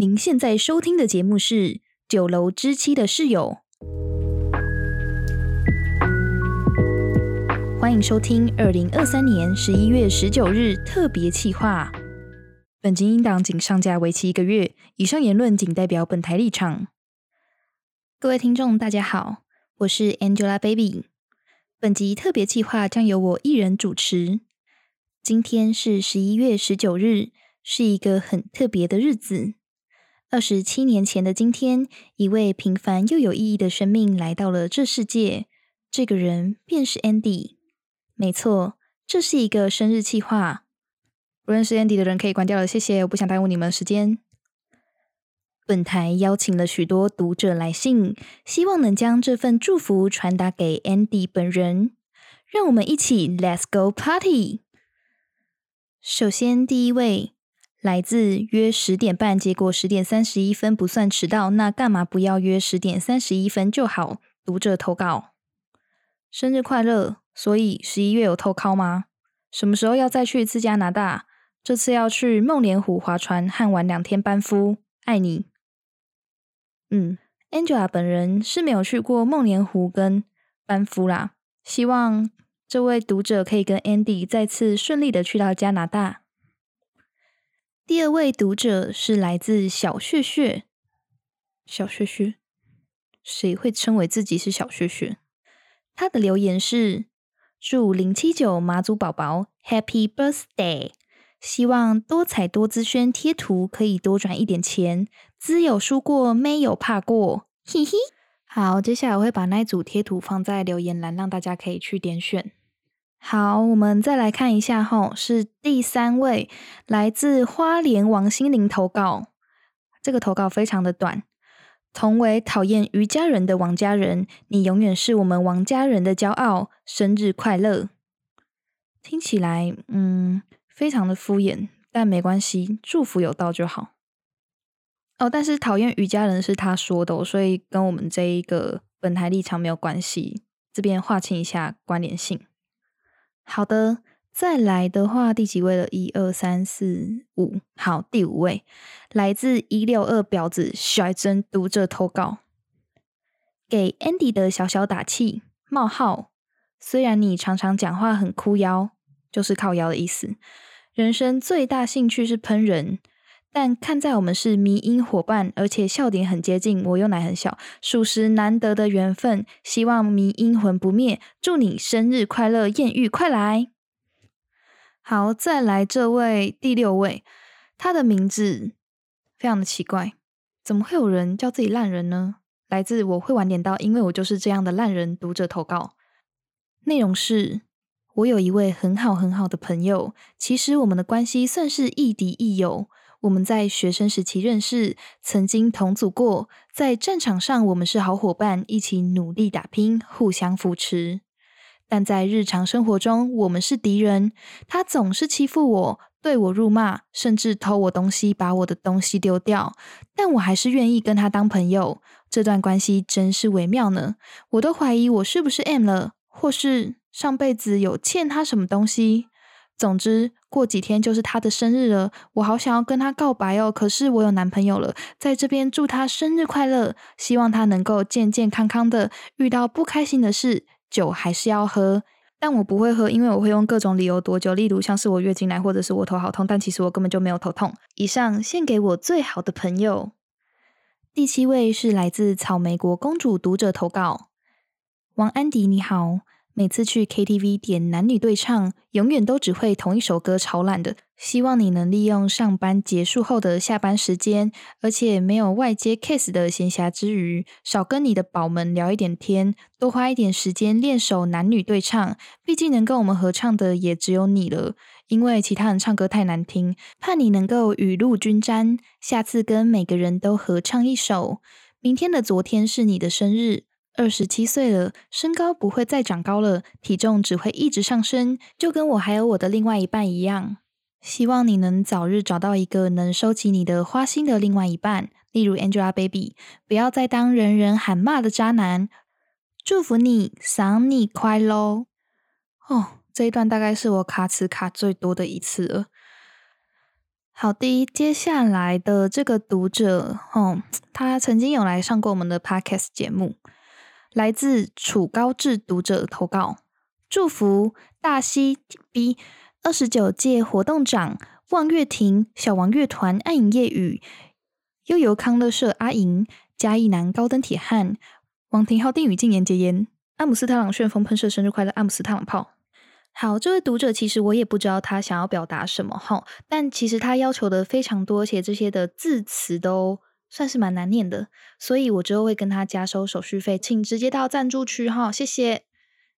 您现在收听的节目是《酒楼之妻的室友》，欢迎收听二零二三年十一月十九日特别企划。本集音档仅上架为期一个月，以上言论仅代表本台立场。各位听众，大家好，我是 Angelababy。本集特别企划将由我一人主持。今天是十一月十九日，是一个很特别的日子。二十七年前的今天，一位平凡又有意义的生命来到了这世界。这个人便是 Andy。没错，这是一个生日企划。不认识 Andy 的人可以关掉了，谢谢，我不想耽误你们的时间。本台邀请了许多读者来信，希望能将这份祝福传达给 Andy 本人。让我们一起 Let's go party！首先，第一位。来自约十点半，结果十点三十一分不算迟到，那干嘛不要约十点三十一分就好？读者投稿，生日快乐！所以十一月有偷考吗？什么时候要再去一次加拿大？这次要去梦莲湖划船和玩两天班夫，爱你。嗯，Angela 本人是没有去过梦莲湖跟班夫啦，希望这位读者可以跟 Andy 再次顺利的去到加拿大。第二位读者是来自小穴穴，小穴穴，谁会称为自己是小穴穴？他的留言是：祝零七九马祖宝宝 Happy Birthday，希望多彩多姿宣贴图可以多赚一点钱，资有输过，没有怕过，嘿嘿。好，接下来我会把那一组贴图放在留言栏，让大家可以去点选。好，我们再来看一下吼，是第三位来自花莲王心凌投稿。这个投稿非常的短。同为讨厌瑜伽人的王家人，你永远是我们王家人的骄傲。生日快乐！听起来嗯，非常的敷衍，但没关系，祝福有道就好。哦，但是讨厌瑜伽人是他说的，所以跟我们这一个本台立场没有关系。这边划清一下关联性。好的，再来的话，第几位了？一二三四五，好，第五位，来自一六二婊子甩针读者投稿，给 Andy 的小小打气冒号。虽然你常常讲话很哭腰，就是靠腰的意思。人生最大兴趣是喷人。但看在我们是迷音伙伴，而且笑点很接近，我又奶很小，属实难得的缘分。希望迷音魂不灭，祝你生日快乐，艳遇快来！好，再来这位第六位，他的名字非常的奇怪，怎么会有人叫自己烂人呢？来自我会晚点到，因为我就是这样的烂人。读者投稿，内容是：我有一位很好很好的朋友，其实我们的关系算是亦敌亦友。我们在学生时期认识，曾经同组过，在战场上我们是好伙伴，一起努力打拼，互相扶持。但在日常生活中，我们是敌人。他总是欺负我，对我辱骂，甚至偷我东西，把我的东西丢掉。但我还是愿意跟他当朋友。这段关系真是微妙呢。我都怀疑我是不是 M 了，或是上辈子有欠他什么东西。总之，过几天就是他的生日了，我好想要跟他告白哦。可是我有男朋友了，在这边祝他生日快乐，希望他能够健健康康的。遇到不开心的事，酒还是要喝，但我不会喝，因为我会用各种理由躲酒，例如像是我月经来，或者是我头好痛，但其实我根本就没有头痛。以上献给我最好的朋友。第七位是来自草莓国公主读者投稿，王安迪你好。每次去 KTV 点男女对唱，永远都只会同一首歌，超烂的。希望你能利用上班结束后的下班时间，而且没有外接 case 的闲暇之余，少跟你的宝们聊一点天，多花一点时间练首男女对唱。毕竟能跟我们合唱的也只有你了，因为其他人唱歌太难听。盼你能够雨露均沾，下次跟每个人都合唱一首。明天的昨天是你的生日。二十七岁了，身高不会再长高了，体重只会一直上升，就跟我还有我的另外一半一样。希望你能早日找到一个能收起你的花心的另外一半，例如 Angelababy，不要再当人人喊骂的渣男。祝福你，生日快乐！哦，这一段大概是我卡词卡最多的一次了。好的，接下来的这个读者，哦，他曾经有来上过我们的 podcast 节目，来自楚高志读者投稿，祝福大溪 B 二十九届活动长望月亭小王乐团暗影夜雨，悠游康乐社阿莹，嘉义男高登铁汉，王廷浩定宇禁言结言，阿姆斯特朗旋风喷射生日快乐，阿姆斯特朗炮。好，这位读者其实我也不知道他想要表达什么哈，但其实他要求的非常多，而且这些的字词都算是蛮难念的，所以我之后会跟他加收手续费，请直接到赞助区哈，谢谢。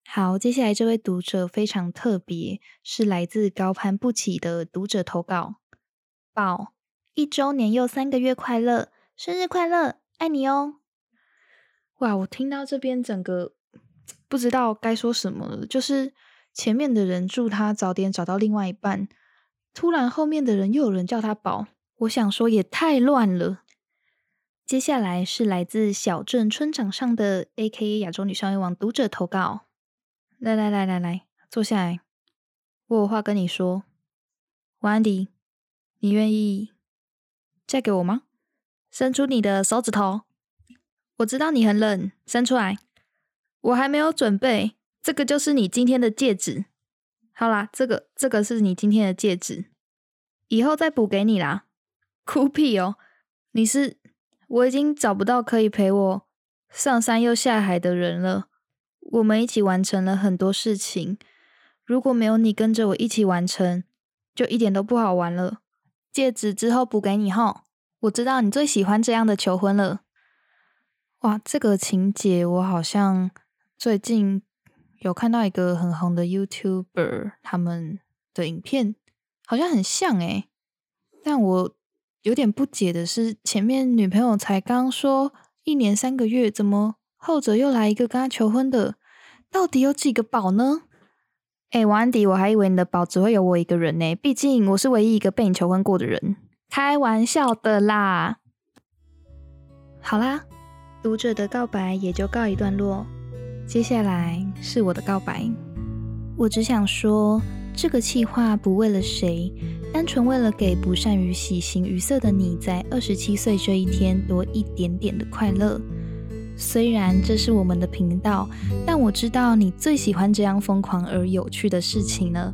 好，接下来这位读者非常特别，是来自高攀不起的读者投稿，宝一周年又三个月快乐，生日快乐，爱你哦。哇，我听到这边整个不知道该说什么了，就是。前面的人祝他早点找到另外一半，突然后面的人又有人叫他宝，我想说也太乱了。接下来是来自小镇村长上的 A.K.A 亚洲女校园网读者投稿，来来来来来，坐下来，我有话跟你说。王安迪，你愿意嫁给我吗？伸出你的手指头，我知道你很冷，伸出来，我还没有准备。这个就是你今天的戒指，好啦，这个这个是你今天的戒指，以后再补给你啦。哭屁哦！你是我已经找不到可以陪我上山又下海的人了。我们一起完成了很多事情，如果没有你跟着我一起完成，就一点都不好玩了。戒指之后补给你哈，我知道你最喜欢这样的求婚了。哇，这个情节我好像最近。有看到一个很红的 YouTuber，他们的影片好像很像诶，但我有点不解的是，前面女朋友才刚说一年三个月，怎么后者又来一个跟他求婚的？到底有几个宝呢？诶，王安迪，我还以为你的宝只会有我一个人呢，毕竟我是唯一一个被你求婚过的人。开玩笑的啦。好啦，读者的告白也就告一段落。接下来是我的告白，我只想说，这个企划不为了谁，单纯为了给不善于喜形于色的你，在二十七岁这一天多一点点的快乐。虽然这是我们的频道，但我知道你最喜欢这样疯狂而有趣的事情了。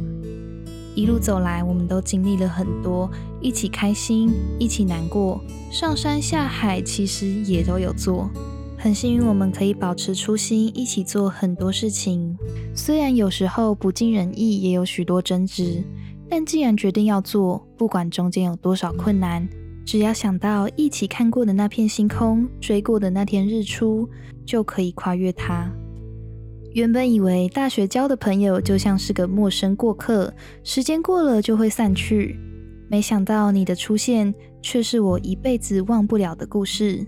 一路走来，我们都经历了很多，一起开心，一起难过，上山下海，其实也都有做。很幸运，我们可以保持初心，一起做很多事情。虽然有时候不尽人意，也有许多争执，但既然决定要做，不管中间有多少困难，只要想到一起看过的那片星空，追过的那天日出，就可以跨越它。原本以为大学交的朋友就像是个陌生过客，时间过了就会散去，没想到你的出现，却是我一辈子忘不了的故事。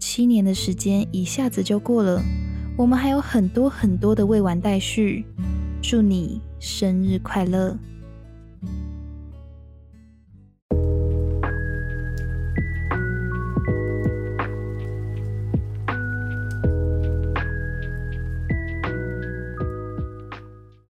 七年的时间一下子就过了，我们还有很多很多的未完待续。祝你生日快乐！